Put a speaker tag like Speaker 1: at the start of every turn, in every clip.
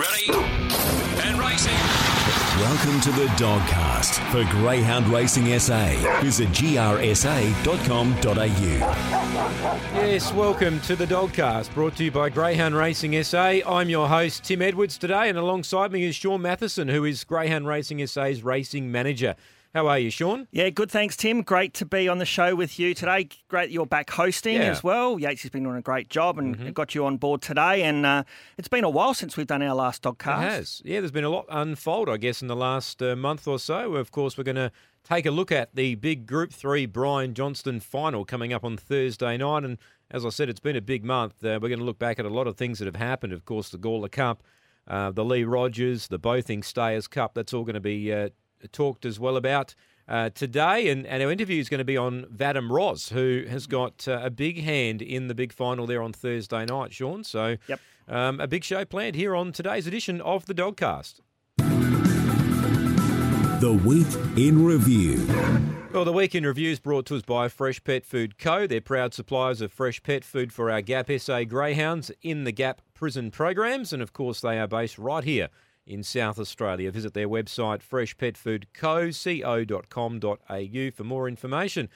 Speaker 1: Ready and racing.
Speaker 2: Welcome to the Dogcast for Greyhound Racing SA. Visit grsa.com.au.
Speaker 3: Yes, welcome to the Dogcast, brought to you by Greyhound Racing SA. I'm your host, Tim Edwards, today, and alongside me is Shaun Mathieson, who is Greyhound Racing SA's racing manager. How are you, Shaun?
Speaker 4: Yeah, good. Thanks, Tim. Great to be on the show with you today. Great you're back hosting
Speaker 3: Yeah.
Speaker 4: as well. Yates has been doing a great job and
Speaker 3: Mm-hmm.
Speaker 4: got you on board today. And uh, it's been a while since we've done our last dogcast.
Speaker 3: It has. Yeah, there's been a lot unfold, I guess, in the last uh, month or so. Of course, we're going to take a look at the big Group 3 Brian Johnstone final coming up on Thursday night. And as I said, it's been a big month. Uh, we're going to look back at a lot of things that have happened. Of course, the Gawler Cup, uh, the Lee Rogers, the Bothing Stayers Cup. That's all going to be uh, talked as well about. Uh, today, and, and our interview is going to be on Vadim Roz, who has got uh, a big hand in the big final there on Thursday night, Shaun. So,
Speaker 4: Yep.
Speaker 3: um, a big show planned here on today's edition of the Dogcast.
Speaker 2: The Week in Review.
Speaker 3: Well, the week in review is brought to us by Fresh Pet Food Co. They're proud suppliers of fresh pet food for our GAP SA greyhounds in the GAP prison programs. And of course, they are based right here in South Australia. Visit their website, freshpetfoodco.com.au for more information.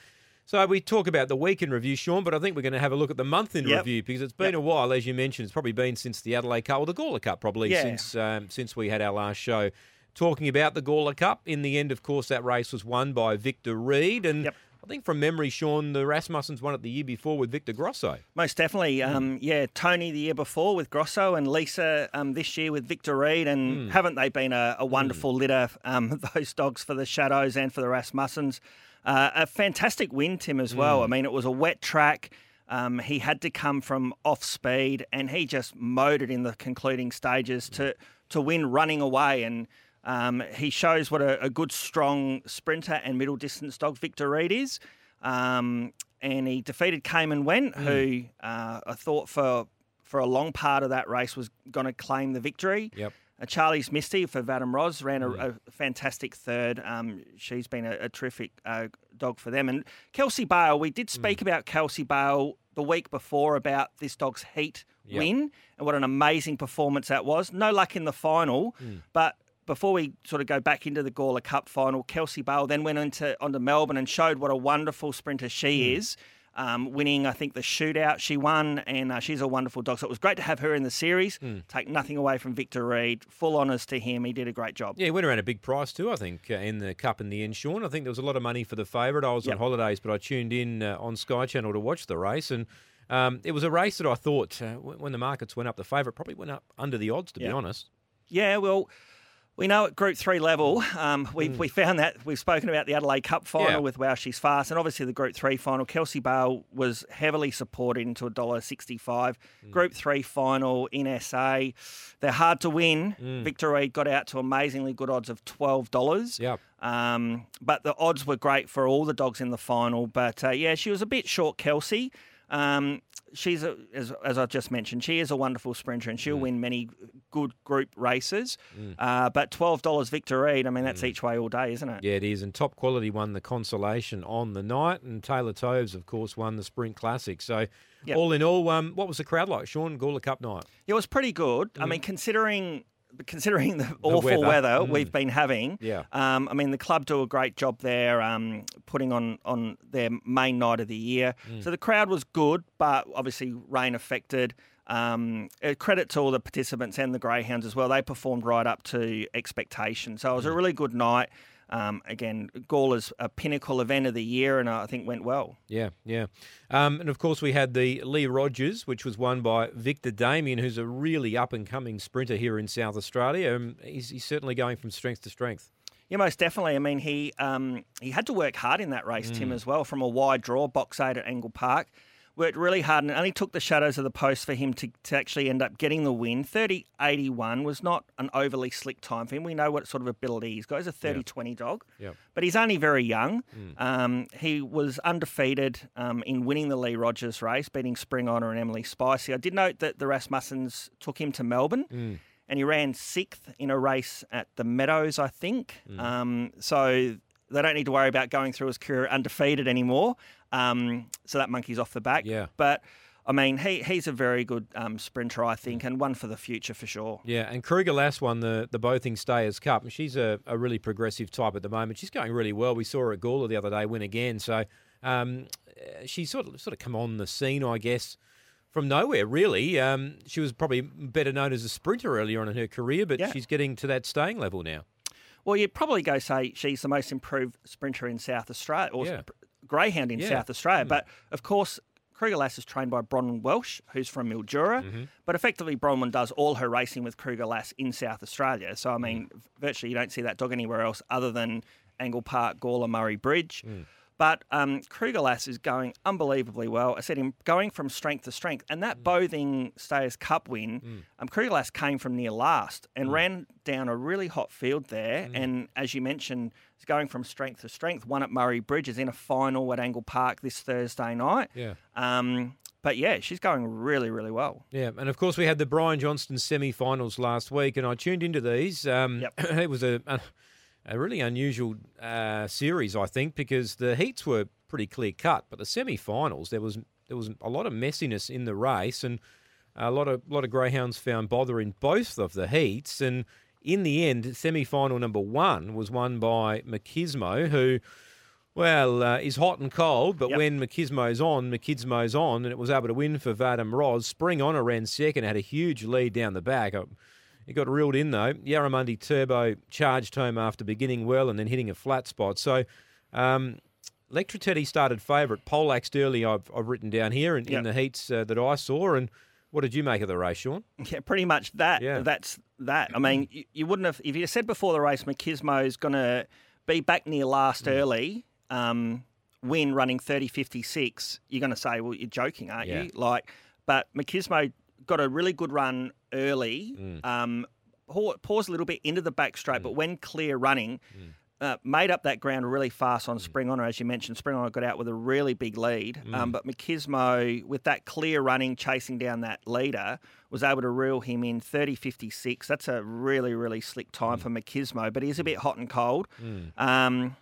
Speaker 3: So we talk about the week in review, Shaun, but I think we're going to have a look at the month in
Speaker 4: Yep.
Speaker 3: review because it's been
Speaker 4: Yep.
Speaker 3: a while, as you mentioned. It's probably been since the Adelaide Cup or the Gawler Cup, probably
Speaker 4: Yeah.
Speaker 3: since um, since we had our last show talking about the Gawler Cup. In the end, of course, that race was won by Victor Reed, and
Speaker 4: Yep.
Speaker 3: I think from memory, Shaun, the Rasmussens won it the year before with Victor Grosso.
Speaker 4: Most definitely.
Speaker 3: Hmm.
Speaker 4: Um, yeah, Tony the year before with Grosso and Lisa um, this year with Victor Reed.
Speaker 3: Hmm.
Speaker 4: And haven't they been a, a wonderful litter, um, those dogs for the Shadows and for the Rasmussens? Uh, a fantastic win, Tim, as well.
Speaker 3: Hmm.
Speaker 4: I mean, it was a wet track. Um, he had to come from off speed and he just it in the concluding stages to, to win running away. And um, he shows what a, a good, strong sprinter and middle distance dog Victor Reed is. Um, and he defeated Cayman Went, who uh, I thought for for a long part of that race was going to claim the victory.
Speaker 3: Yep.
Speaker 4: Uh, Charlie's Misty for Vadim Roz ran a, a fantastic third. Um, she's been a, a terrific uh, dog for them. And Kelsey Bale, we did speak about Kelsey Bale the week before about this dog's heat
Speaker 3: Yep.
Speaker 4: win and what an amazing performance that was. No luck in the final, but before we sort of go back into the Gawler Cup final, Kelsey Bale then went into onto Melbourne and showed what a wonderful sprinter she is. Um, winning, I think, the shootout she won, and uh, she's a wonderful dog. So it was great to have her in the series. Take nothing away from Victor Reed. Full honours to him. He did a great job.
Speaker 3: Yeah, he went around a big price too, I think, uh, in the Cup in the end, Shaun. I think there was a lot of money for the favourite. I was on holidays, but I tuned in uh, on Sky Channel to watch the race, and um, it was a race that I thought, uh, when the markets went up, the favourite probably went up under the odds, to be honest.
Speaker 4: Yeah, well, we know at Group Three level, um, we we found that we've spoken about the Adelaide Cup final
Speaker 3: Yeah.
Speaker 4: with Wow She's Fast, and obviously the Group Three final. Kelsey Bale was heavily supported into a dollar sixty-five. Group Three final in SA, they're hard to win. Victor Reed got out to amazingly good odds of twelve dollars.
Speaker 3: Yep.
Speaker 4: Um, but the odds were great for all the dogs in the final. But uh, yeah, she was a bit short, Kelsey. Um, she's a, as, as I just mentioned, she is a wonderful sprinter and
Speaker 3: Mm.
Speaker 4: she'll win many good group races. Uh, but twelve dollars Victor Reed, I mean that's each way all day, isn't it?
Speaker 3: Mm. Yeah, it is. And Top Quality won the consolation on the night, and Taylor Toves, of course, won the Sprint Classic. So,
Speaker 4: Yep.
Speaker 3: all in all, um, what was the crowd like, Shaun? Gawler Cup night.
Speaker 4: It was pretty good. I mean, considering considering the, awful
Speaker 3: weather.
Speaker 4: weather,
Speaker 3: Mm.
Speaker 4: we've been having.
Speaker 3: Yeah.
Speaker 4: Um, I mean, the club do a great job there, um, putting on on their main night of the year.
Speaker 3: Mm.
Speaker 4: So the crowd was good, but obviously rain affected. Um, uh, credit to all the participants and the greyhounds as well. They performed right up to expectation. So it was a
Speaker 3: Mm.
Speaker 4: really good night. Um, again, Gawler's a pinnacle event of the year, and I think went well.
Speaker 3: Yeah, yeah. Um, and of course, we had the Lee Rogers, which was won by Victor Damien, who's a really up and coming sprinter here in South Australia. Um, he's, he's certainly going from strength to strength.
Speaker 4: Yeah, most definitely. I mean, he um, he had to work hard in that race,
Speaker 3: Mm.
Speaker 4: Tim, as well, from a wide draw, box eight at Angle Park. Worked really hard and it only took the shadows of the post for him to, to actually end up getting the win. 30 81 was not an overly slick time for him. We know what sort of ability he's got. He's a 30 20 dog,
Speaker 3: Yep.
Speaker 4: but he's only very young.
Speaker 3: Mm.
Speaker 4: Um, he was undefeated um, in winning the Lee Rogers race, beating Spring Honor and Emily Spicy. I did note that the Rasmussens took him to Melbourne
Speaker 3: Mm.
Speaker 4: and he ran sixth in a race at the Meadows, I think.
Speaker 3: Mm.
Speaker 4: Um, so they don't need to worry about going through his career undefeated anymore. Um, so that monkey's off the back.
Speaker 3: Yeah.
Speaker 4: But I mean, he he's a very good um, sprinter, I think, and one for the future for sure.
Speaker 3: Yeah, and Kruger Lass won the, the Bothing Stayers Cup, and she's a, a really progressive type at the moment. She's going really well. We saw her at Gawler the other day win again. So um, she's sort of, sort of come on the scene, I guess, from nowhere, really. Um, she was probably better known as a sprinter earlier on in her career, but
Speaker 4: Yeah.
Speaker 3: she's getting to that staying level now.
Speaker 4: Well, you'd probably go say she's the most improved sprinter in South Australia, or
Speaker 3: Yeah.
Speaker 4: Greyhound in
Speaker 3: Yeah.
Speaker 4: South Australia. But of course, Kruger Lass is trained by Bronwyn Welsh, who's from Mildura.
Speaker 3: Mm-hmm.
Speaker 4: But effectively, Bronwyn does all her racing with Kruger Lass in South Australia. So, I mean,
Speaker 3: Mm.
Speaker 4: virtually you don't see that dog anywhere else other than Angle Park, Gawler, Murray Bridge.
Speaker 3: Mm.
Speaker 4: But um, Kruger Lass is going unbelievably well. I said him going from strength to strength. And
Speaker 3: Mm.
Speaker 4: that Bothing Stayers Cup win, um, Kruger Lass came from near last
Speaker 3: Mm.
Speaker 4: and ran down a really hot field there. And as you mentioned, it's going from strength to strength. One at Murray Bridge is in a final at Angle Park this Thursday night.
Speaker 3: Yeah.
Speaker 4: Um, but yeah, she's going really, really well.
Speaker 3: Yeah, and of course we had the Brian Johnstone semi-finals last week, and I tuned into these. Um,
Speaker 4: Yep.
Speaker 3: it was a, a a really unusual uh, series, I think, because the heats were pretty clear cut, but the semi-finals there was there was a lot of messiness in the race, and a lot of lot of greyhounds found bother in both of the heats, and in the end, semi-final number one was won by Machismo, who. Well, uh, is hot and cold, but
Speaker 4: Yep.
Speaker 3: when Machismo's on, Machismo's on, and it was able to win for Vadim Roz. Spring Honor ran second, had a huge lead down the back. Uh, It got reeled in though. Yarramundi Turbo charged home after beginning well and then hitting a flat spot. So, um, Teddy started favourite. Polaxed early, I've, I've written down here in, in the heats uh, that I saw. And what did you make of the race, Shaun?
Speaker 4: Yeah, pretty much that.
Speaker 3: Yeah.
Speaker 4: That's that. I mean, you, you wouldn't have if you said before the race Machismo's going to be back near last
Speaker 3: Mm.
Speaker 4: early, um, win running 30-56, You're going to say, well, you're joking, aren't
Speaker 3: Yeah.
Speaker 4: you? Like, but Machismo got a really good run early.
Speaker 3: Mm.
Speaker 4: Um, paused a little bit into the back straight, but when clear running. Uh, made up that ground really fast
Speaker 3: Mm.
Speaker 4: on Spring Honor, as you mentioned. Spring Honor got out with a really big lead, um,
Speaker 3: Mm.
Speaker 4: but Machismo, with that clear running, chasing down that leader, was able to reel him in 30.56. That's a really, really slick
Speaker 3: Mm.
Speaker 4: time for Machismo, but he's a bit hot and cold. Um,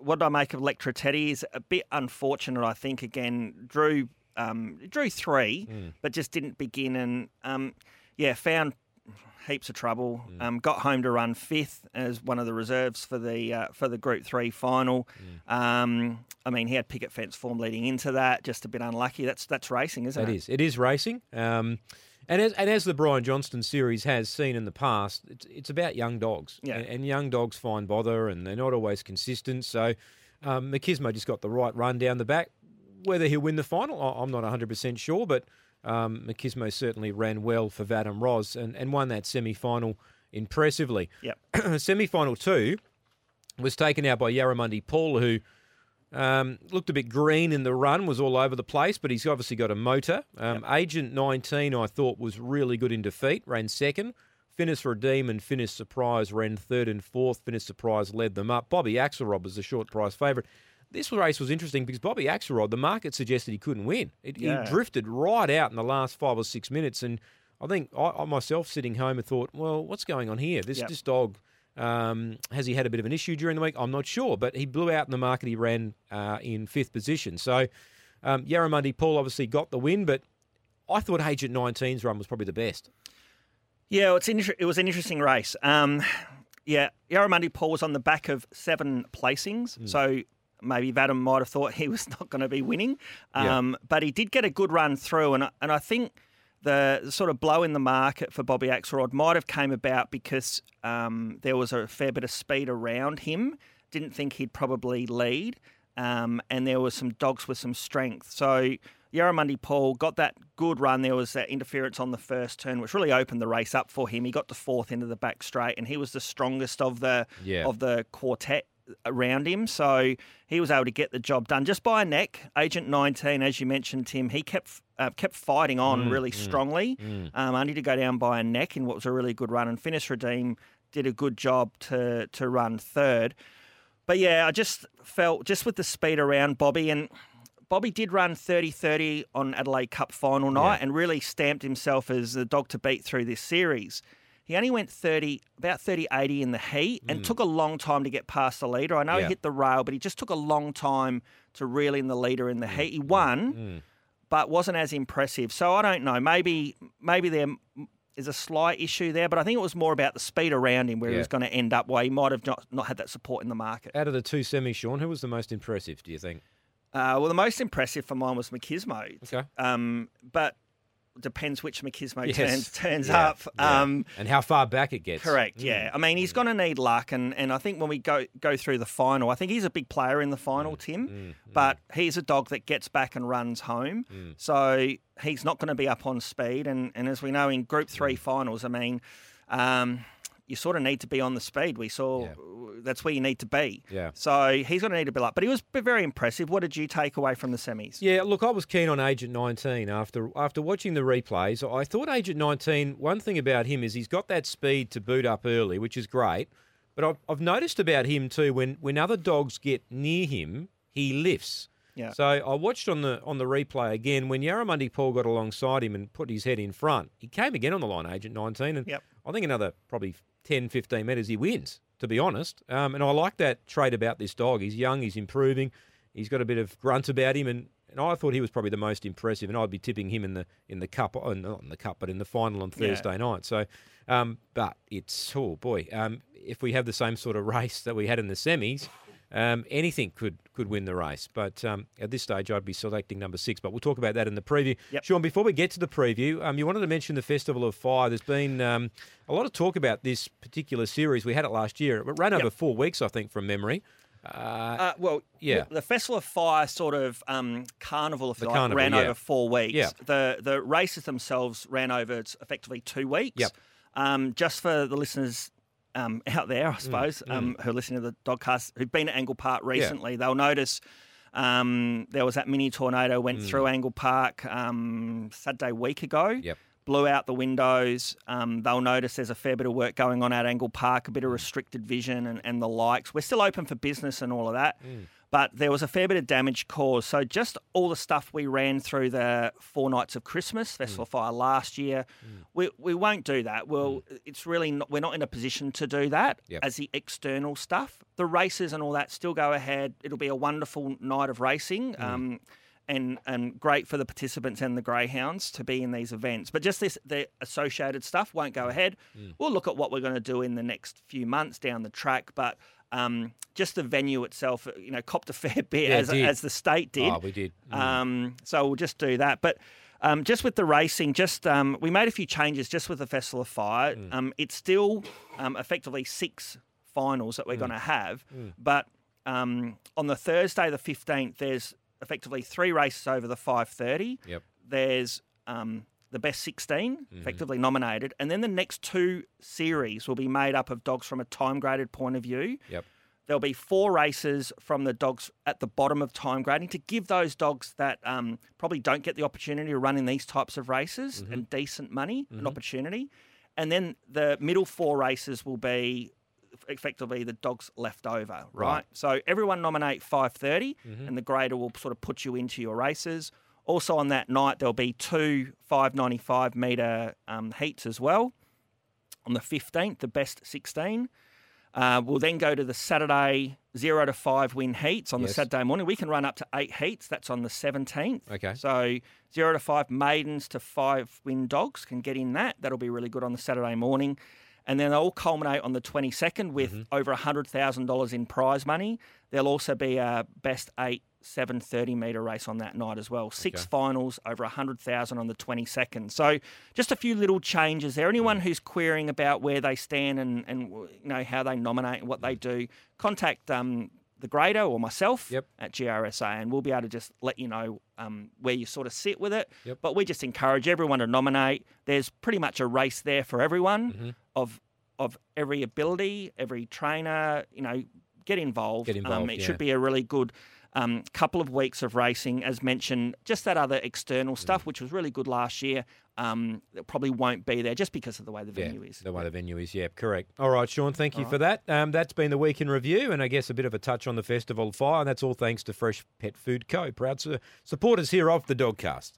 Speaker 4: what do I make of Electra Teddy? Is a bit unfortunate, I think. Again, drew um, drew three,
Speaker 3: Mm.
Speaker 4: but just didn't begin, and um, yeah, found heaps of trouble.
Speaker 3: Mm.
Speaker 4: Um, got home to run fifth as one of the reserves for the uh, for the Group Three final.
Speaker 3: Mm.
Speaker 4: Um, I mean, he had picket fence form leading into that. Just a bit unlucky. That's that's racing, isn't
Speaker 3: It
Speaker 4: it?
Speaker 3: is. It is racing. Um, and as, and as the Brian Johnstone series has seen in the past, it's, it's about young dogs.
Speaker 4: Yeah.
Speaker 3: And, and young dogs find bother and they're not always consistent. So um, Machismo just got the right run down the back. Whether he'll win the final, I'm not 100% sure, but um, Machismo certainly ran well for Vadim Roz and, and won that semi final impressively.
Speaker 4: Yep.
Speaker 3: semi final two was taken out by Yarramundi Paul, who um, looked a bit green in the run, was all over the place, but he's obviously got a motor. Um, Agent 19, I thought, was really good in defeat, ran second. Finis Redeem and Finis Surprise ran third and fourth. Finis Surprise led them up. Bobby Axelrod was the short price favourite. This race was interesting because Bobby Axelrod, the market suggested he couldn't win. It,
Speaker 4: Yeah.
Speaker 3: He drifted right out in the last five or six minutes, and I think I, I myself sitting home and thought, well, what's going on here? This
Speaker 4: Yep.
Speaker 3: this dog um, has he had a bit of an issue during the week? I'm not sure, but he blew out in the market. He ran uh, in fifth position. So um, Yarramundi Paul obviously got the win, but I thought Agent 19's run was probably the best.
Speaker 4: Yeah, it's inter- it was an interesting race. Um, yeah, Yarramundi Paul was on the back of seven placings, so maybe Vadim might have thought he was not going to be winning,
Speaker 3: Yeah.
Speaker 4: um, but he did get a good run through, and I- and I think the sort of blow in the market for Bobby Axelrod might have came about because um, there was a fair bit of speed around him. Didn't think he'd probably lead, um, and there was some dogs with some strength. So Yarramundi Paul got that good run. There was that interference on the first turn, which really opened the race up for him. He got to fourth into the back straight, and he was the strongest of the
Speaker 3: Yeah.
Speaker 4: of the quartet around him. So he was able to get the job done just by a neck. Agent 19, as you mentioned, Tim, he kept uh, kept fighting on really strongly, um, only to go down by a neck in what was a really good run. And Finish Redeem did a good job to to run third. But yeah, I just felt just with the speed around Bobby and. Bobby did run 30-30 on Adelaide Cup final night and really stamped himself as the dog to beat through this series. He only went 30, about 30-80 in the heat and took a long time to get past the leader. I know
Speaker 3: Yeah.
Speaker 4: he hit the rail, but he just took a long time to reel in the leader in the heat. He won, but wasn't as impressive. So I don't know. Maybe maybe there is a slight issue there, but I think it was more about the speed around him where he was going to end up. Where he might have not, not had that support in the market.
Speaker 3: Out of the two semis, Shaun, who was the most impressive? Do you think?
Speaker 4: Uh, well, the most impressive for mine was Machismo.
Speaker 3: Okay.
Speaker 4: Um, but depends which Machismo
Speaker 3: Yes.
Speaker 4: turns turns
Speaker 3: Yeah,
Speaker 4: up.
Speaker 3: yeah.
Speaker 4: Um,
Speaker 3: and how far back it gets.
Speaker 4: Correct.
Speaker 3: Mm.
Speaker 4: Yeah. I mean, he's going to need luck, and, and I think when we go go through the final, I think he's a big player in the final,
Speaker 3: Mm,
Speaker 4: Tim. But he's a dog that gets back and runs home,
Speaker 3: Mm.
Speaker 4: so he's not going to be up on speed. And and as we know in Group Three
Speaker 3: Mm.
Speaker 4: finals, I mean. Um, you sort of need to be on the speed. We saw
Speaker 3: Yeah.
Speaker 4: that's where you need to be.
Speaker 3: Yeah.
Speaker 4: So he's going to need to build up. But he was very impressive. What did you take away from the semis?
Speaker 3: Yeah, look, I was keen on Agent 19 after after watching the replays. I thought Agent 19. One thing about him is he's got that speed to boot up early, which is great. But I've, I've noticed about him too when when other dogs get near him, he lifts.
Speaker 4: Yeah.
Speaker 3: So I watched on the on the replay again when Yarramundi Paul got alongside him and put his head in front. He came again on the line, Agent 19, and
Speaker 4: Yep.
Speaker 3: I think another probably 10, 15 metres he wins. To be honest, um, and I like that trait about this dog. He's young, he's improving, he's got a bit of grunt about him, and, and I thought he was probably the most impressive. And I'd be tipping him in the in the cup, oh, not in the cup, but in the final on
Speaker 4: Yeah.
Speaker 3: Thursday night. So, um, but it's oh boy, um, if we have the same sort of race that we had in the semis. Um, anything could could win the race, but um, at this stage, I'd be selecting number six. But we'll talk about that in the preview.
Speaker 4: Yep.
Speaker 3: Shaun, before we get to the preview, um, you wanted to mention the Festival of Fire. There's been um, a lot of talk about this particular series. We had it last year. It ran over
Speaker 4: Yep.
Speaker 3: four weeks, I think, from memory. Uh,
Speaker 4: Uh, well,
Speaker 3: Yeah.
Speaker 4: The Festival of Fire sort of um, carnival, if you like,
Speaker 3: carnival,
Speaker 4: ran
Speaker 3: yeah.
Speaker 4: over four weeks.
Speaker 3: Yeah.
Speaker 4: The the races themselves ran over effectively two weeks.
Speaker 3: Yep.
Speaker 4: Um, just for the listeners um, out there,
Speaker 3: Mm,
Speaker 4: I suppose, um, who are listening to the Dogcast, who've been at Angle Park recently, they'll notice. Um, there was that mini tornado went through Angle Park um, Saturday week ago
Speaker 3: Mm. Yep.
Speaker 4: blew out the windows. Um, they'll notice there's a fair bit of work going on at Angle Park, a bit of restricted vision and, and the likes. We're still open for business and all of that, but there was a fair bit of damage caused. So just all the stuff we ran through the four nights of Christmas Festival mm. of Fire last year, mm. we, we won't do that. Well, mm. it's really not, we're not in a position to do that
Speaker 3: Yep.
Speaker 4: as the external stuff. The races and all that still go ahead. It'll be a wonderful night of racing. Um, and and great for the participants and the greyhounds to be in these events. But just this the associated stuff won't go ahead. We'll look at what we're going to do in the next few months down the track, but. Um, just the venue itself, you know, copped a fair bit
Speaker 3: Yeah,
Speaker 4: as, as the state did.
Speaker 3: Oh, we did. Mm.
Speaker 4: Um, so we'll just do that. But um, just with the racing, just um, we made a few changes just with the Festival of Fire.
Speaker 3: Mm.
Speaker 4: Um, it's still um, effectively six finals that we're
Speaker 3: Mm.
Speaker 4: going to have, but um, on the Thursday, the fifteenth, there's effectively three races over the five thirty.
Speaker 3: Yep.
Speaker 4: There's um, the best 16
Speaker 3: Mm-hmm.
Speaker 4: effectively nominated, and then the next two series will be made up of dogs from a time graded point of view.
Speaker 3: Yep.
Speaker 4: There'll be four races from the dogs at the bottom of time grading to give those dogs that um, probably don't get the opportunity to run in these types of races
Speaker 3: Mm-hmm.
Speaker 4: and decent money, an opportunity. And then the middle four races will be effectively the dogs left over, right?
Speaker 3: Right.
Speaker 4: So everyone nominate 530 and the grader will sort of put you into your races. Also on that night, there'll be two 595 metre um, heats as well. On the 15th, the best 16. Uh, we'll then go to the Saturday zero to five win heats on the Saturday morning. We can run up to eight heats. That's on the 17th.
Speaker 3: Okay.
Speaker 4: So zero to five maidens to five win dogs can get in that. That'll be really good on the Saturday morning. And then they'll all culminate on the 22nd with
Speaker 3: Mm-hmm.
Speaker 4: over $100,000 in prize money. There'll also be a best eight 730 metre race on that night as well. Six
Speaker 3: Okay.
Speaker 4: finals, over 100,000 on the 22nd. So just a few little changes there.
Speaker 3: Mm.
Speaker 4: Anyone who's querying about where they stand and, and you know how they nominate and what they do, contact um, the grader or myself
Speaker 3: Yep.
Speaker 4: at GRSA and we'll be able to just let you know um, where you sort of sit with it.
Speaker 3: Yep.
Speaker 4: But we just encourage everyone to nominate. There's pretty much a race there for everyone
Speaker 3: Mm-hmm.
Speaker 4: of of every ability, every trainer, you know, get involved.
Speaker 3: Get involved,
Speaker 4: Um, it
Speaker 3: yeah.
Speaker 4: should be a really good um, couple of weeks of racing. As mentioned, just that other external
Speaker 3: Mm.
Speaker 4: stuff, which was really good last year, um, that probably won't be there just because of the way the
Speaker 3: Yeah,
Speaker 4: venue is.
Speaker 3: the way the venue is. Yeah, correct. All right, Shaun, thank you for that. Um, that's been the week in review, and I guess a bit of a touch on the Festival of Fire, and that's all thanks to Fresh Pet Food Co. Proud su- supporters here of the Dogcast.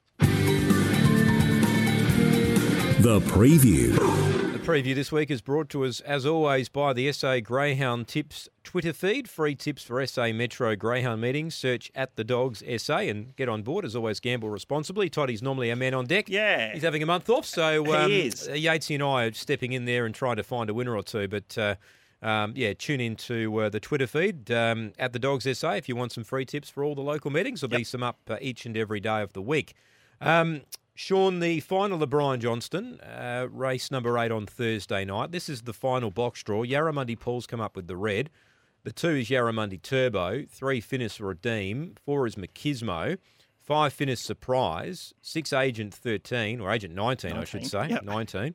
Speaker 2: The preview.
Speaker 3: Preview this week is brought to us, as always, by the SA Greyhound Tips Twitter feed. Free tips for SA Metro Greyhound meetings. Search at the Dogs SA and get on board. As always, gamble responsibly. Toddy's normally a man on deck.
Speaker 4: Yeah.
Speaker 3: He's having a month off, so
Speaker 4: He
Speaker 3: um,
Speaker 4: is.
Speaker 3: uh, Yatesy and I are stepping in there and trying to find a winner or two. But uh, um, yeah, tune into uh, the Twitter feed um, at the Dogs SA if you want some free tips for all the local meetings. There'll be some up uh, each and every day of the week. Um, Shaun, the final of Brian Johnstone, uh, race number eight on Thursday night. This is the final box draw. Yarramundi Paul's come up with the red. The two is Yarramundi Turbo. Three Finis Redeem. Four is Machismo. Five Finis Surprise. Six Agent 13, or Agent 19, I should say.
Speaker 4: yep.
Speaker 3: 19.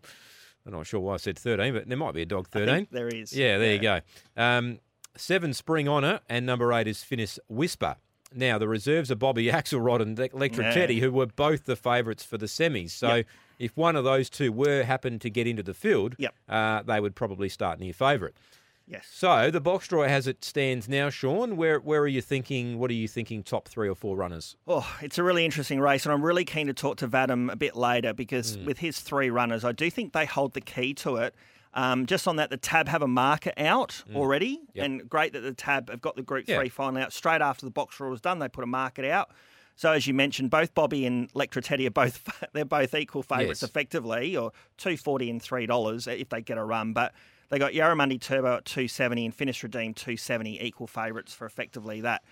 Speaker 3: I'm not sure why I said 13, but there might be a dog
Speaker 4: I
Speaker 3: 13.
Speaker 4: think there is.
Speaker 3: Yeah, there you go. Um, seven Spring Honour and number eight is Finis Whisper. Now, the reserves are Bobby Axelrod and Electra
Speaker 4: Yeah.
Speaker 3: Teddy, who were both the favourites for the semis. So
Speaker 4: Yep.
Speaker 3: if one of those two were happened to get into the field,
Speaker 4: Yep.
Speaker 3: uh, they would probably start near favourite.
Speaker 4: Yes.
Speaker 3: So the box draw as it stands now, Shaun, where where are you thinking? What are you thinking? Top three or four runners?
Speaker 4: Oh, it's a really interesting race, and I'm really keen to talk to Vadim a bit later because with his three runners, I do think they hold the key to it. Um, just on that, the Tab have a marker out already,
Speaker 3: Yep.
Speaker 4: and great that the Tab have got the Group
Speaker 3: Yeah.
Speaker 4: Three final out straight after the box draw was done. They put a market out. So as you mentioned, both Bobby and Electra Teddy are both they're both equal favourites
Speaker 3: Yes.
Speaker 4: effectively, or two forty and three dollars if they get a run. But they got Yarramundi Turbo at two seventy and Finish Redeem two seventy, equal favourites for effectively that.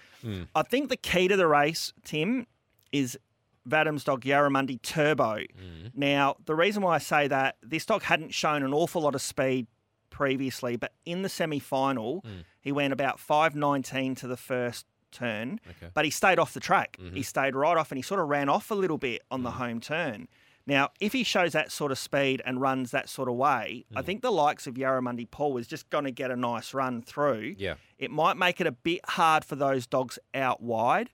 Speaker 4: I think the key to the race, Tim, is Vadim's dog Yarramundi Turbo. Mm. Now, the reason why I say that, this dog hadn't shown an awful lot of speed previously, but in the semi final, mm. he went about 5.19 to the first turn,
Speaker 3: Okay.
Speaker 4: but he stayed off the track. He mm-hmm. stayed right off and he sort of ran off a little bit on the mm. home turn. Now, if he shows that sort of speed and runs that sort of way, I think the likes of Yarramundi Paul is just going to get a nice run through.
Speaker 3: Yeah.
Speaker 4: It might make it a bit hard for those dogs out wide.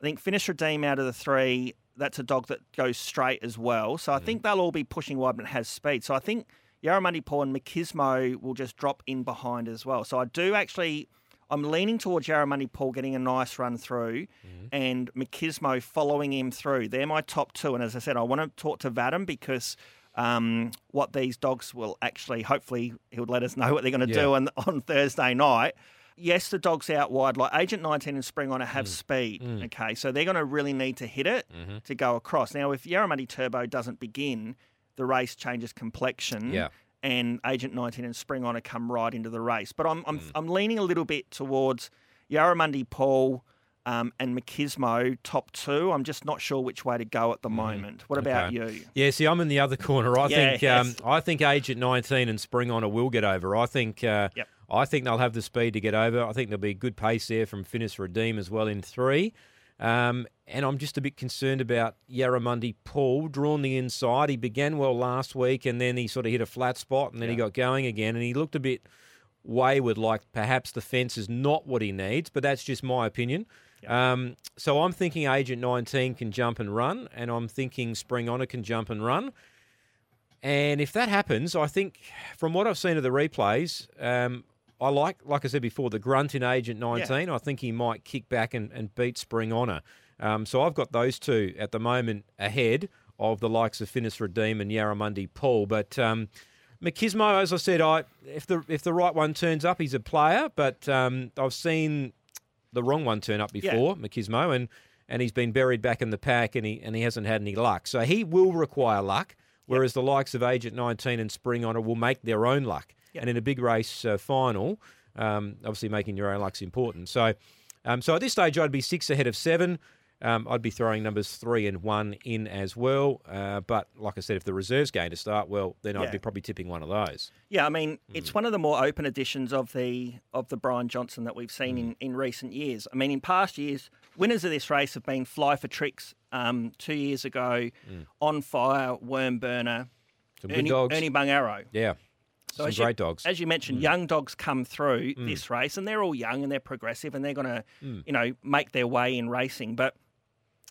Speaker 4: I think Finish Redeem out of the three, that's a dog that goes straight as well. So I think they'll all be pushing wide, but it has speed. So I think Yarramundi Paul and Machismo will just drop in behind as well. So I do actually, I'm leaning towards Yarramundi Paul getting a nice run through and Machismo following him through. They're my top two. And as I said, I want to talk to Vadim because um, what these dogs will actually, hopefully, he'll let us know what they're going to
Speaker 3: Yeah.
Speaker 4: do on, on Thursday night. Yes, the dogs out wide, like Agent 19 and Spring Honor
Speaker 3: Mm.
Speaker 4: have speed. Okay, so they're going to really need to hit it
Speaker 3: Mm-hmm.
Speaker 4: to go across. Now, if Yarramundi Turbo doesn't begin, the race changes complexion.
Speaker 3: Yeah.
Speaker 4: And Agent 19 and Spring Honor come right into the race. But I'm,
Speaker 3: Mm.
Speaker 4: I'm, I'm leaning a little bit towards Yarramundi Paul um, and Machismo top two. I'm just not sure which way to go at the moment. What about.
Speaker 3: Okay.
Speaker 4: you?
Speaker 3: Yeah, see, I'm in the other corner. I
Speaker 4: Yeah,
Speaker 3: think um,
Speaker 4: yes.
Speaker 3: I think Agent 19 and Spring Honor will get over. I think uh,
Speaker 4: Yep.
Speaker 3: I think they'll have the speed to get over. I think there'll be a good pace there from Finis Redeem as well in three. Um, and I'm just a bit concerned about Yarramundi Paul drawn the inside. He began well last week, and then he sort of hit a flat spot, and then he got going again, and he looked a bit wayward, like perhaps the fence is not what he needs. But that's just my opinion. Um, so I'm thinking Agent 19 can jump and run, and I'm thinking Spring Honor can jump and run. And if that happens, I think from what I've seen of the replays, um, I like, like I said before, the grunt in Agent 19. I think he might kick back and, and beat Spring Honor. Um, so I've got those two at the moment ahead of the likes of Finis Redeem and Yarramundi Paul. But um, Machismo, as I said, I if the if the right one turns up, he's a player. But um, I've seen the wrong one turn up
Speaker 4: Yeah.
Speaker 3: before, Machismo, and and he's been buried back in the pack, and he and he hasn't had any luck. So he will require luck. Whereas the likes of Agent 19 and Spring Honor will make their own luck.
Speaker 4: Yep.
Speaker 3: And in a big race uh, final, um, obviously making your own luck's important. So, um, so at this stage, I'd be six ahead of seven. Um, I'd be throwing numbers three and one in as well. Uh, but like I said, if the reserve's going to start, well, then I'd be probably tipping one of those.
Speaker 4: Yeah, I mean,
Speaker 3: Hmm.
Speaker 4: it's one of the more open editions of the of the Brian Johnstone that we've seen
Speaker 3: Hmm.
Speaker 4: in, in recent years. I mean, in past years, winners of this race have been Fly for Tricks um, two years ago, On Fire, Worm Burner,
Speaker 3: Hmm.
Speaker 4: Ernie,
Speaker 3: dogs.
Speaker 4: Ernie Bung Arrow.
Speaker 3: yeah.
Speaker 4: So
Speaker 3: Some
Speaker 4: as you-
Speaker 3: great dogs. Hmm.
Speaker 4: As you mentioned, young dogs come through this race, and they're all young and they're progressive, and they're going to,
Speaker 3: Hmm.
Speaker 4: you know, make their way in racing. But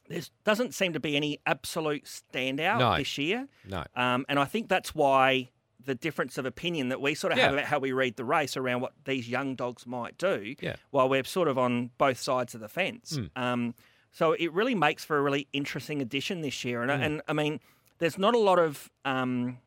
Speaker 4: there doesn't seem to be any absolute standout
Speaker 3: No.
Speaker 4: this year.
Speaker 3: no.
Speaker 4: Um, and I think that's why the difference of opinion that we sort of have about how we read the race around what these young dogs might do,
Speaker 3: Yeah.
Speaker 4: while we're sort of on both sides of the fence.
Speaker 3: Hmm.
Speaker 4: Um, so it really makes for a really interesting edition this year. And, and I mean, there's not a lot of um,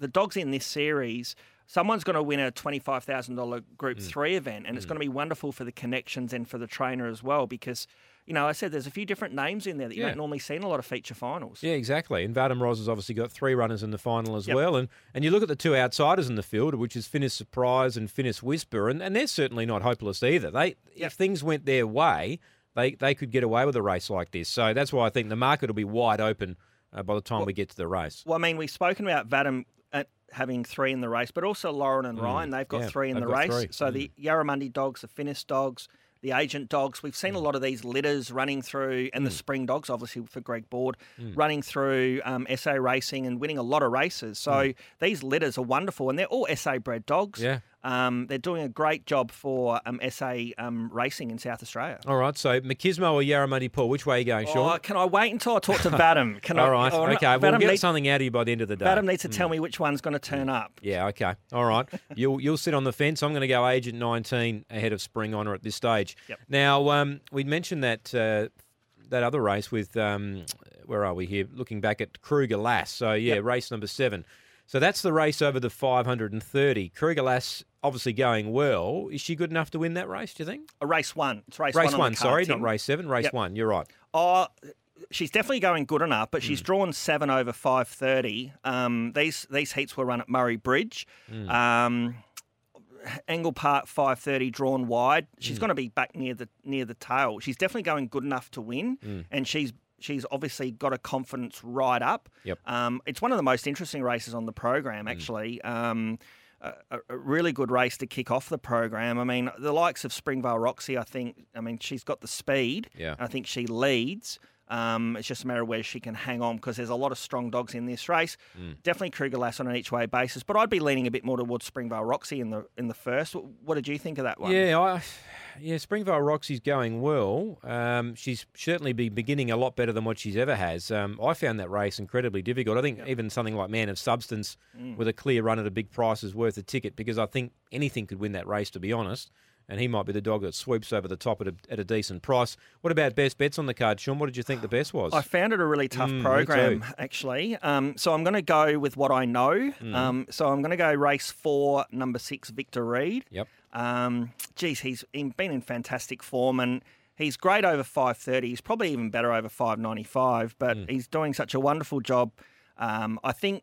Speaker 4: the dogs in this series. Someone's going to win a twenty-five thousand dollar Group
Speaker 3: Mm.
Speaker 4: Three event, and it's going to be wonderful for the connections and for the trainer as well. Because, you know, I said there's a few different names in there that you
Speaker 3: Yeah.
Speaker 4: don't normally see in a lot of feature finals.
Speaker 3: Yeah, exactly. And Vadim Roz has obviously got three runners in the final as
Speaker 4: Yep.
Speaker 3: well. And and you look at the two outsiders in the field, which is Finnis Surprise and Finnis Whisper, and, and they're certainly not hopeless either. They if things went their way, they they could get away with a race like this. So that's why I think the market will be wide open uh, by the time we get to the race.
Speaker 4: Well, I mean, we've spoken about Vadim at having three in the race, but also Lauren and Ryan, they've got
Speaker 3: Mm. yeah,
Speaker 4: three in the race.
Speaker 3: three. Mm.
Speaker 4: So the Yarramundi dogs, the Finnish dogs, the agent dogs, we've seen a lot of these litters running through, and
Speaker 3: Mm.
Speaker 4: the spring dogs, obviously for Greg Board, running through um, SA racing and winning a lot of races. So these litters are wonderful, and they're all SA bred dogs.
Speaker 3: Mm. Yeah.
Speaker 4: Um, they're doing a great job for um, SA um, racing in South Australia.
Speaker 3: All right, so Machismo or Yarramundi Paul, which way are you going, Shaun?
Speaker 4: Oh, can I wait until I talk to Vadim? Can I,
Speaker 3: All right,
Speaker 4: oh, no,
Speaker 3: okay. We'll
Speaker 4: Vadim
Speaker 3: get
Speaker 4: needs-
Speaker 3: something out of you by the end of the day.
Speaker 4: Vadim needs to tell me which one's going to turn up.
Speaker 3: Yeah, okay. All right. You'll you'll sit on the fence. I'm going to go Agent 19 ahead of Spring Honor at this stage.
Speaker 4: Yep.
Speaker 3: Now, um, we mentioned that uh, that other race with um, where are we here? Looking back at Kruger Lass. So yeah, race number seven. So that's the race over the 530. Kruger Lass obviously going well. Is she good enough to win that race? Do you think?
Speaker 4: A race one. It's race,
Speaker 3: Race
Speaker 4: one. on
Speaker 3: one,
Speaker 4: the
Speaker 3: sorry,
Speaker 4: card,
Speaker 3: not race seven. Race
Speaker 4: Yep.
Speaker 3: one. You're right.
Speaker 4: Oh, she's definitely going good enough, but she's drawn seven over five thirty. Um, these these heats were run at Murray Bridge.
Speaker 3: Hmm.
Speaker 4: Um, Angle Park five thirty drawn wide. She's
Speaker 3: Hmm.
Speaker 4: going to be back near the near the tail. She's definitely going good enough to win,
Speaker 3: Hmm.
Speaker 4: and she's she's obviously got a confidence right up.
Speaker 3: Yep.
Speaker 4: Um, it's one of the most interesting races on the program, actually. Um, a, a- a really good race to kick off the program. I mean, the likes of Springvale Roxy, I think. I mean, she's got the speed.
Speaker 3: Yeah.
Speaker 4: I think she leads. Um, it's just a matter of where she can hang on because there's a lot of strong dogs in this race. Definitely Kruger Lass on an each way basis, but I'd be leaning a bit more towards Springvale Roxy in the in the first. What did you think of that one?
Speaker 3: Yeah, I, yeah, Springvale Roxy's going well. Um, she's certainly be beginning a lot better than what she's ever has. Um, I found that race incredibly difficult. I think even something like Man of Substance
Speaker 4: Mm.
Speaker 3: with a clear run at a big price is worth a ticket because I think anything could win that race, to be honest. And he might be the dog that swoops over the top at a, at a decent price. What about best bets on the card, Shaun? What did you think the best was?
Speaker 4: I found it a really tough
Speaker 3: Mm,
Speaker 4: program, actually. Um, so I'm going to go with what I know.
Speaker 3: Mm.
Speaker 4: Um, so I'm going to go race four, number six, Victor Reed.
Speaker 3: Yep.
Speaker 4: Um, geez, he's been in fantastic form and he's great over 530. He's probably even better over 595, but
Speaker 3: Mm.
Speaker 4: he's doing such a wonderful job. Um, I think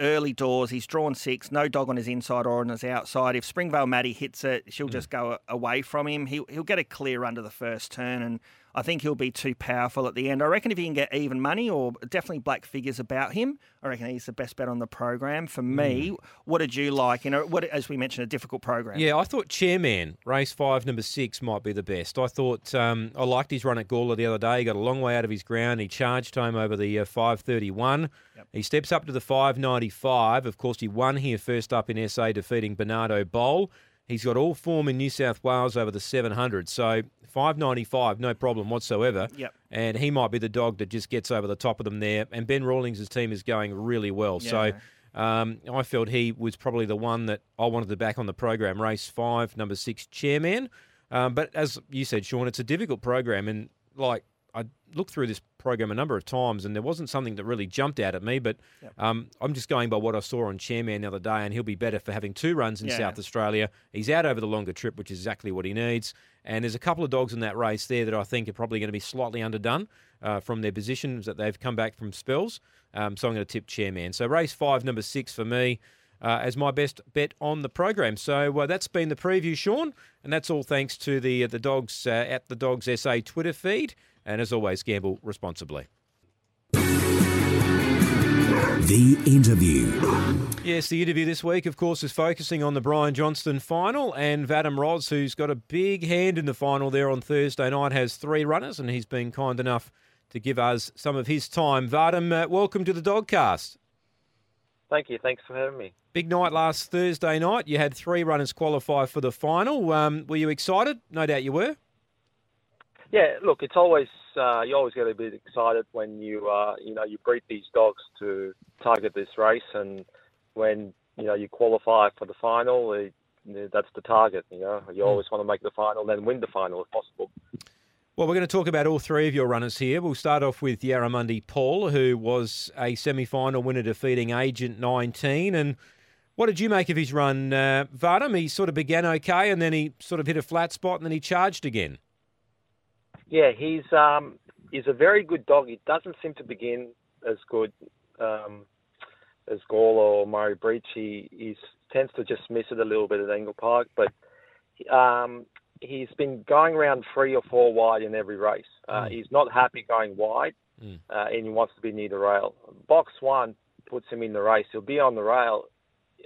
Speaker 4: early doors, he's drawn six, no dog on his inside or on his outside. If Springvale Maddie hits it, she'll hmm. just go away from him. He'll, he'll get a clear under the first turn, and I think he'll be too powerful at the end. I reckon if he can get even money or definitely black figures about him, I reckon he's the best bet on the program. For me, what did you like? You know, what as we mentioned, a difficult program.
Speaker 3: Yeah, I thought Chairman, race five, number six, might be the best. I thought um, I liked his run at Gawler the other day. He got a long way out of his ground. He charged home over the uh, 531. He steps up to the 595. Of course, he won here first up in SA, defeating Bernardo Bowl. He's got all form in New South Wales over the 700. So 595, no problem whatsoever.
Speaker 4: Yep.
Speaker 3: And he might be the dog that just gets over the top of them there. And Ben Rawlings' team is going really well. So. Um, I felt he was probably the one that I wanted to back on the program. Race five, number six, chairman. Um, but as you said, Shaun, it's a difficult program, and like I looked through this program a number of times, and there wasn't something that really jumped out at me. But um, I'm just going by what I saw on chairman the other day, and he'll be better for having two runs in
Speaker 4: Yeah.
Speaker 3: South Australia. He's out over the longer trip, which is exactly what he needs. And there's a couple of dogs in that race there that I think are probably going to be slightly underdone uh, from their positions that they've come back from spells. Um, so I'm going to tip chairman. So race five, number six for me. Uh, as my best bet on the program. So uh, that's been the preview, Shaun, and that's all thanks to the the dogs uh, at the Dogs SA Twitter feed. And as always, gamble responsibly.
Speaker 2: The interview.
Speaker 3: Yes, the interview this week, of course, is focusing on the Brian Johnstone final and Vadim Roz, who's got a big hand in the final there on Thursday night, has three runners, and he's been kind enough to give us some of his time. Vadim, uh, welcome to the Dogcast.
Speaker 5: Thank you. Thanks for having me.
Speaker 3: Big night last Thursday night. You had three runners qualify for the final. Um, were you excited? No doubt you were.
Speaker 5: Yeah, look, it's always uh, you always get a bit excited when you uh, you know you breed these dogs to target this race, and when you know you qualify for the final, it, that's the target. You know, you always want to make the final, then win the final if possible.
Speaker 3: Well, we're going to talk about all three of your runners here. We'll start off with Yarramundi Paul, who was a semi final winner defeating Agent 19. And what did you make of his run, uh? He sort of began okay and then he sort of hit a flat spot and then he charged again.
Speaker 5: Yeah, he's um, he's a very good dog. He doesn't seem to begin as good um, as Gawler or Murray Bridge. He he tends to just miss it a little bit at Angle Park, but um, he's been going around three or four wide in every race. Uh,
Speaker 3: Mm.
Speaker 5: He's not happy going wide,
Speaker 3: Mm.
Speaker 5: uh, and he wants to be near the rail. Box one puts him in the race. He'll be on the rail.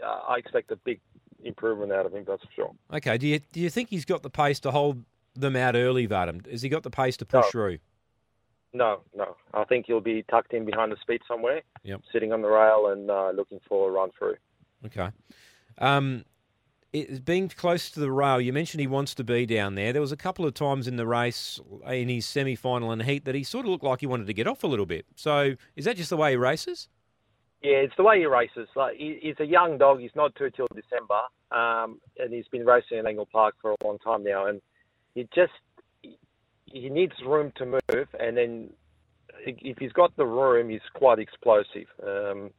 Speaker 5: Uh, I expect a big improvement out of him. That's for sure.
Speaker 3: Okay, do you do you think he's got the pace to hold them out early, Vadim? Has he got the pace to push
Speaker 5: No.
Speaker 3: through?
Speaker 5: No, no. I think he'll be tucked in behind the speed somewhere,
Speaker 3: Yep.
Speaker 5: sitting on the rail and uh, looking for a run through.
Speaker 3: Okay. Um, it, being close to the rail, you mentioned he wants to be down there. There was a couple of times in the race in his semi-final and heat that he sort of looked like he wanted to get off a little bit. So is that just the way he races?
Speaker 5: Yeah, it's the way he races. Like he, he's a young dog. He's not due till December, um, and he's been racing in Angle Park for a long time now. And he just he, needs room to move, and then if he's got the room, he's quite explosive. Um,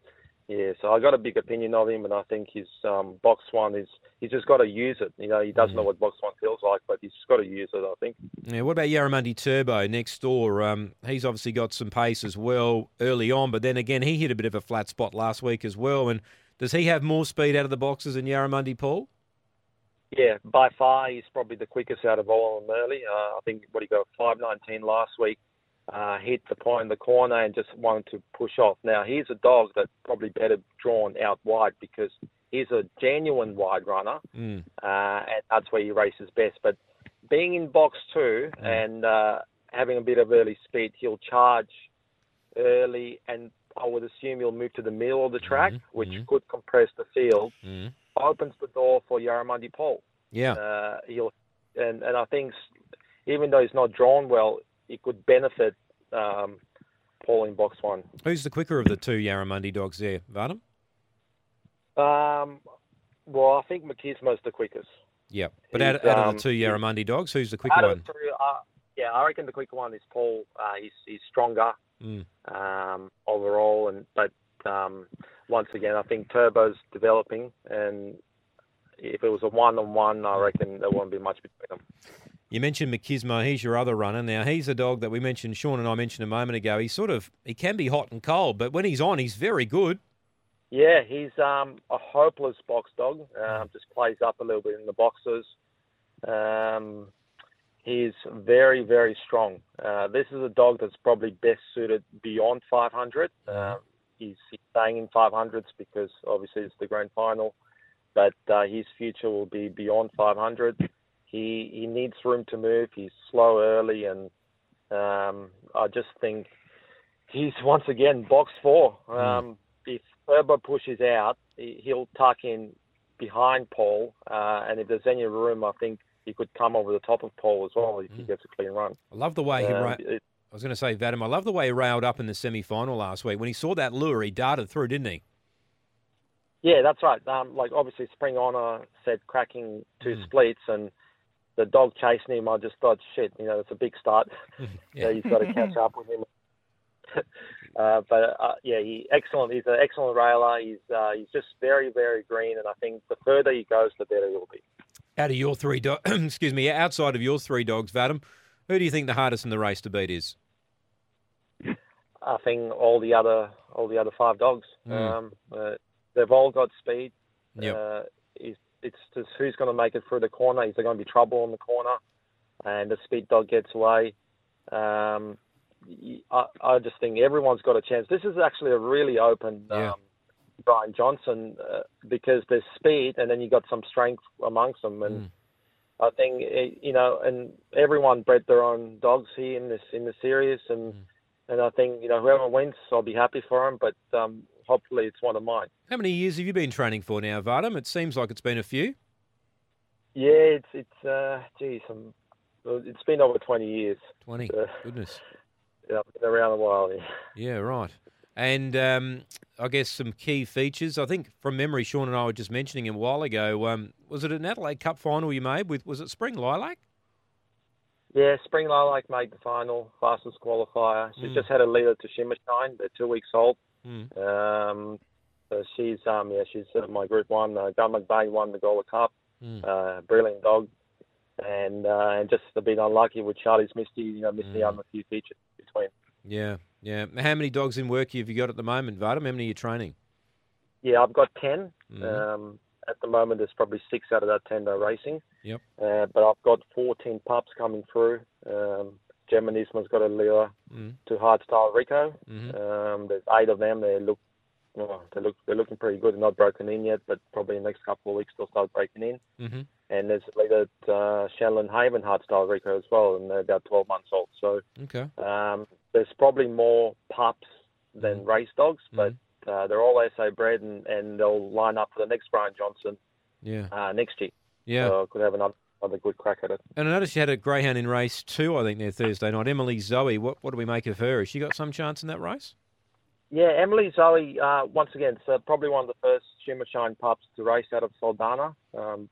Speaker 5: yeah, so I got a big opinion of him, and I think his um, box one is he's just got to use it. You know, he doesn't know what box one feels like, but he's just got to use it. I think.
Speaker 3: Yeah, what about Yarramundi Turbo next door? Um, he's obviously got some pace as well early on, but then again, he hit a bit of a flat spot last week as well. And does he have more speed out of the boxes than Yarramundi Paul?
Speaker 5: Yeah, by far he's probably the quickest out of all of them early. Uh, I think what he got five nineteen last week. Uh, hit the point in the corner and just wanted to push off. Now he's a dog that probably better drawn out wide because he's a genuine wide runner,
Speaker 3: Mm.
Speaker 5: uh, and that's where he races best. But being in box two and uh, having a bit of early speed, he'll charge early, and I would assume he'll move to the middle of the track,
Speaker 3: Mhm,
Speaker 5: which
Speaker 3: mhm.
Speaker 5: could compress the field. Opens the door for Yarramundi Paul.
Speaker 3: Yeah.
Speaker 5: Uh, he'll and and I think even though he's not drawn well, he could benefit um, Paul in box one.
Speaker 3: Who's the quicker of the two Yarramundi dogs there, Vadim?
Speaker 5: Um, well, I think Machismo's the quickest.
Speaker 3: Yeah, But out, out of
Speaker 5: um,
Speaker 3: the two
Speaker 5: he's-
Speaker 3: Yarramundi dogs, who's the quicker one?
Speaker 5: two, uh, yeah, I reckon the quicker one is Paul. Uh, he's he's stronger
Speaker 3: Mm.
Speaker 5: um, overall, and but um, once again, I think Turbo's developing, and if it was a one-on-one, I reckon there wouldn't be much between them.
Speaker 3: You mentioned Machismo. He's your other runner. Now he's a dog that we mentioned. Shaun and I mentioned a moment ago. He's sort of he can be hot and cold, but when he's on, he's very good.
Speaker 5: Yeah, he's um, a hopeless box dog. Um, just plays up a little bit in the boxes. Um, he's very, very strong. Uh, this is a dog that's probably best suited beyond 500. Uh, he's, he's staying in 500s because obviously it's the grand final, but uh, his future will be beyond 500. He he needs room to move. He's slow early, and um, I just think he's once again box four. Um, If Turbo pushes out, he- he'll tuck in behind Paul, uh, and if there's any room, I think he could come over the top of Paul as well if he gets a clean run.
Speaker 3: I love the way he.
Speaker 5: Um, it-
Speaker 3: I was going to say Vadim. I love the way he railed up in the semi-final last week when he saw that lure. He darted through, didn't he?
Speaker 5: yeah, that's right. Um, like obviously, Spring Honor said cracking two
Speaker 3: Mm.
Speaker 5: splits, and the dog chasing him. I just thought, shit, you know, it's a big start.
Speaker 3: Yeah.
Speaker 5: he's got to catch up with him. uh, but uh, yeah, he excellent. He's an excellent railer. He's uh, he's just very very green, and I think the further he goes, the better he'll be.
Speaker 3: Out of your three, do- excuse me, outside of your three dogs, Vadim, who do you think the hardest in the race to beat is?
Speaker 5: I think all the other all the other five dogs,
Speaker 3: Mm.
Speaker 5: um, uh, they've all got speed.
Speaker 3: Yep.
Speaker 5: Uh, it's, it's just who's going to make it through the corner. Is there going to be trouble in the corner? And the speed dog gets away. Um, I, I just think everyone's got a chance. This is actually a really open
Speaker 3: Yeah.
Speaker 5: um, Brian Johnstone uh, because there's speed and then you got some strength amongst them. And
Speaker 3: Mm.
Speaker 5: I think eh, you know, and everyone bred their own dogs here in this in the series, and
Speaker 3: Mm.
Speaker 5: and I think you know whoever wins, I'll be happy for him. But um, hopefully, it's one of mine.
Speaker 3: How many years have you been training for now, Vadim? It seems like it's been a few.
Speaker 5: Yeah, it's it's uh, geez, um, it's been over twenty years.
Speaker 3: Twenty.
Speaker 5: Uh,
Speaker 3: Goodness.
Speaker 5: Yeah, I've been around a while. Yeah.
Speaker 3: Yeah, right. And um, I guess some key features. I think from memory, Shaun and I were just mentioning a while ago. Um, was it an Adelaide Cup final you made with? Was it Spring Lilac?
Speaker 5: Yeah, Spring Lilac made the final, fastest qualifier. She's
Speaker 3: Mm.
Speaker 5: just had a leader to Shimmershine. They're two weeks old.
Speaker 3: Mm.
Speaker 5: Um, so she's um yeah she's uh, my Group One. Uh, Gun McVeigh won the Gawler Cup.
Speaker 3: Mm.
Speaker 5: Uh, brilliant dog, and uh, and just a bit unlucky with Charlie's Misty. You know, missing
Speaker 3: Mm.
Speaker 5: out on a few features between.
Speaker 3: Yeah, yeah. How many dogs in work have you got at the moment, Vadim? How many are you training?
Speaker 5: Yeah, I've got 10.
Speaker 3: Mhm.
Speaker 5: Um, at the moment, there's probably six out of that 10 that are racing.
Speaker 3: Yep.
Speaker 5: Uh, but I've got 14 pups coming through. Um, Gemma Nisma's got a lure
Speaker 3: Mm.
Speaker 5: to Hardstyle Rico.
Speaker 3: Mhm.
Speaker 5: Um, there's eight of them. They look, well, they look, they're looking pretty good. They're not broken in yet, but probably in the next couple of weeks they'll start breaking in.
Speaker 3: Mhm.
Speaker 5: And there's a leader, uh, Shannon Haven Hardstyle Rico as well, and they're about 12 months old. So
Speaker 3: Okay.
Speaker 5: um, there's probably more pups than race dogs, but uh, they're all SA bred, and, and they'll line up for the next Brian Johnstone
Speaker 3: Yeah.
Speaker 5: uh, next year.
Speaker 3: Yeah.
Speaker 5: So I could have another, another good crack at it.
Speaker 3: And I noticed you had a greyhound in race two, I think, there Thursday night. Emily Zoe. What what do we make of her? Has she got some chance in that race?
Speaker 5: Yeah, Emily Zoe, uh, once again, so probably one of the first Shimmer Shine pups to race out of Saldana, um,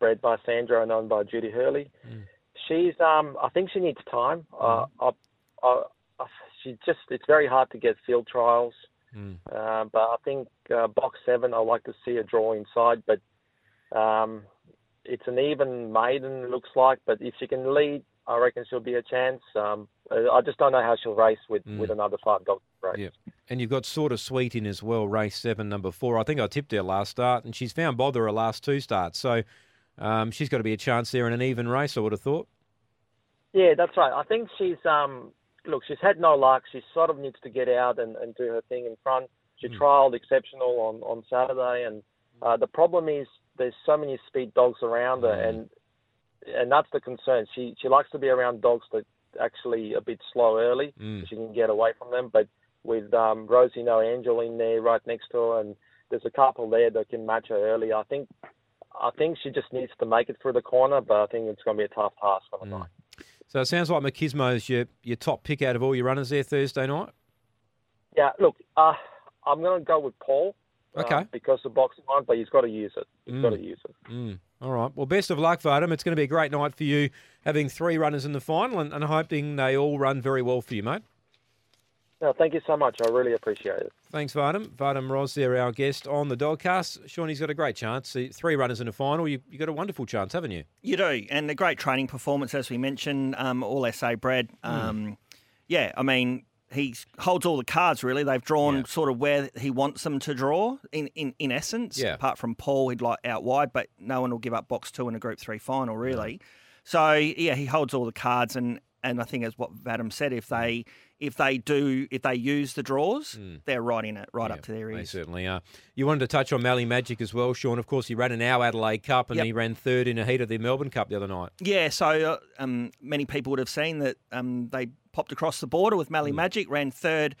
Speaker 5: bred by Sandra and owned by Judy Hurley.
Speaker 3: Mm.
Speaker 5: She's, um, I think she needs time. Uh, I, I, she just, it's very hard to get field trials.
Speaker 3: Mm.
Speaker 5: Uh, but I think uh, box seven, I like to see a draw inside. But um, it's an even maiden, looks like. But if she can lead, I reckon she'll be a chance. Um, I just don't know how she'll race with,
Speaker 3: Mm.
Speaker 5: with another five dog race.
Speaker 3: Yeah. And you've got sort of sweet in as well, race seven, number four. I think I tipped her last start, and she's found bother her last two starts. So um, she's got to be a chance there in an even race, I would have thought.
Speaker 5: Yeah, that's right. I think she's um look, she's had no luck. She sort of needs to get out and, and do her thing in front. She
Speaker 3: Mm.
Speaker 5: trialled exceptional on, on Saturday and uh, the problem is there's so many speed dogs around her
Speaker 3: Mm.
Speaker 5: and and that's the concern. She she likes to be around dogs that actually a bit slow early
Speaker 3: Mm.
Speaker 5: so she can get away from them. But with um Rosie No Angel in there right next to her and there's a couple there that can match her early. I think I think she just needs to make it through the corner, but I think it's going to be a tough task on the
Speaker 3: Mm.
Speaker 5: night.
Speaker 3: So it sounds like Machismo's your, your top pick out of all your runners there Thursday night.
Speaker 5: Yeah, look, uh, I'm going to go with Paul. uh,
Speaker 3: Okay.
Speaker 5: because the box one, but he's got to use it. He's
Speaker 3: Mm.
Speaker 5: got to use it.
Speaker 3: Mm. All right. Well, best of luck, Vadim. It's going to be a great night for you, having three runners in the final, and, and hoping they all run very well for you, mate.
Speaker 5: No, thank you so much. I really appreciate it.
Speaker 3: Thanks, Vadim. Vadim Roz there, our guest on the Dogcast. Shawnee's got a great chance. Three runners in the final. You you got a wonderful chance, haven't you?
Speaker 4: You do, and a great training performance, as we mentioned, um, all SA bred. Um, Yeah, I mean, he holds all the cards, really. They've drawn
Speaker 3: Yeah.
Speaker 4: sort of where he wants them to draw, in, in, in essence.
Speaker 3: Yeah.
Speaker 4: Apart from Paul, he'd like out wide, but no one will give up box two in a Group 3 final, really. So, yeah, he holds all the cards, and, and I think as what Vadim said, if they if they do, if they use the draws, they're right in it, right
Speaker 3: Yeah,
Speaker 4: up to their ears.
Speaker 3: They certainly are. You wanted to touch on Mally Magic as well, Shaun. Of course, he ran an our Adelaide Cup and
Speaker 4: Yep.
Speaker 3: he ran third in a heat of the Melbourne Cup the other night.
Speaker 4: Yeah, so uh, um, many people would have seen that um, they popped across the border with Mally Magic, ran third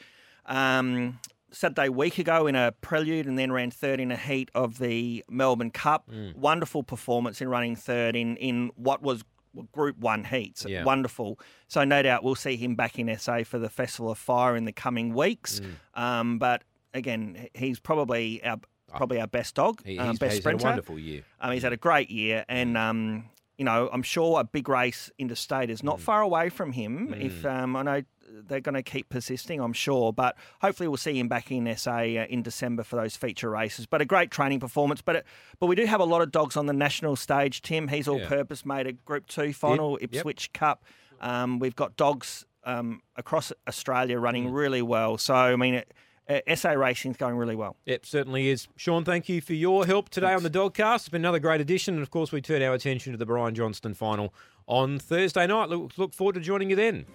Speaker 4: um, Saturday week ago in a prelude, and then ran third in a heat of the Melbourne Cup. Wonderful performance in running third in in what was Group One heats.
Speaker 3: Yeah.
Speaker 4: Wonderful. So no doubt we'll see him back in SA for the Festival of Fire in the coming weeks.
Speaker 3: Mm.
Speaker 4: Um, but again, he's probably our probably our best dog,
Speaker 3: He,
Speaker 4: um, best
Speaker 3: he's had a
Speaker 4: sprinter.
Speaker 3: wonderful year.
Speaker 4: Um, he's had a great year, and um, you know, I'm sure a big race interstate is
Speaker 3: Mm.
Speaker 4: not far away from him. If um, I know they're going to keep persisting, I'm sure, but hopefully we'll see him back in SA uh, in December for those feature races. But a great training performance. But it, but we do have a lot of dogs on the national stage. Tim, he's all
Speaker 3: Yeah.
Speaker 4: purpose made a Group Two final,
Speaker 3: Yep.
Speaker 4: Ipswich Cup. Um, we've got dogs um, across Australia running
Speaker 3: Mm.
Speaker 4: really well. So I mean. It, uh, SA racing's going really well.
Speaker 3: Yep, certainly is. Shaun, thank you for your help today on the Dogcast. It's been another great edition. And of course, we turn our attention to the Brian Johnstone final on Thursday night. Look, look forward to joining you then.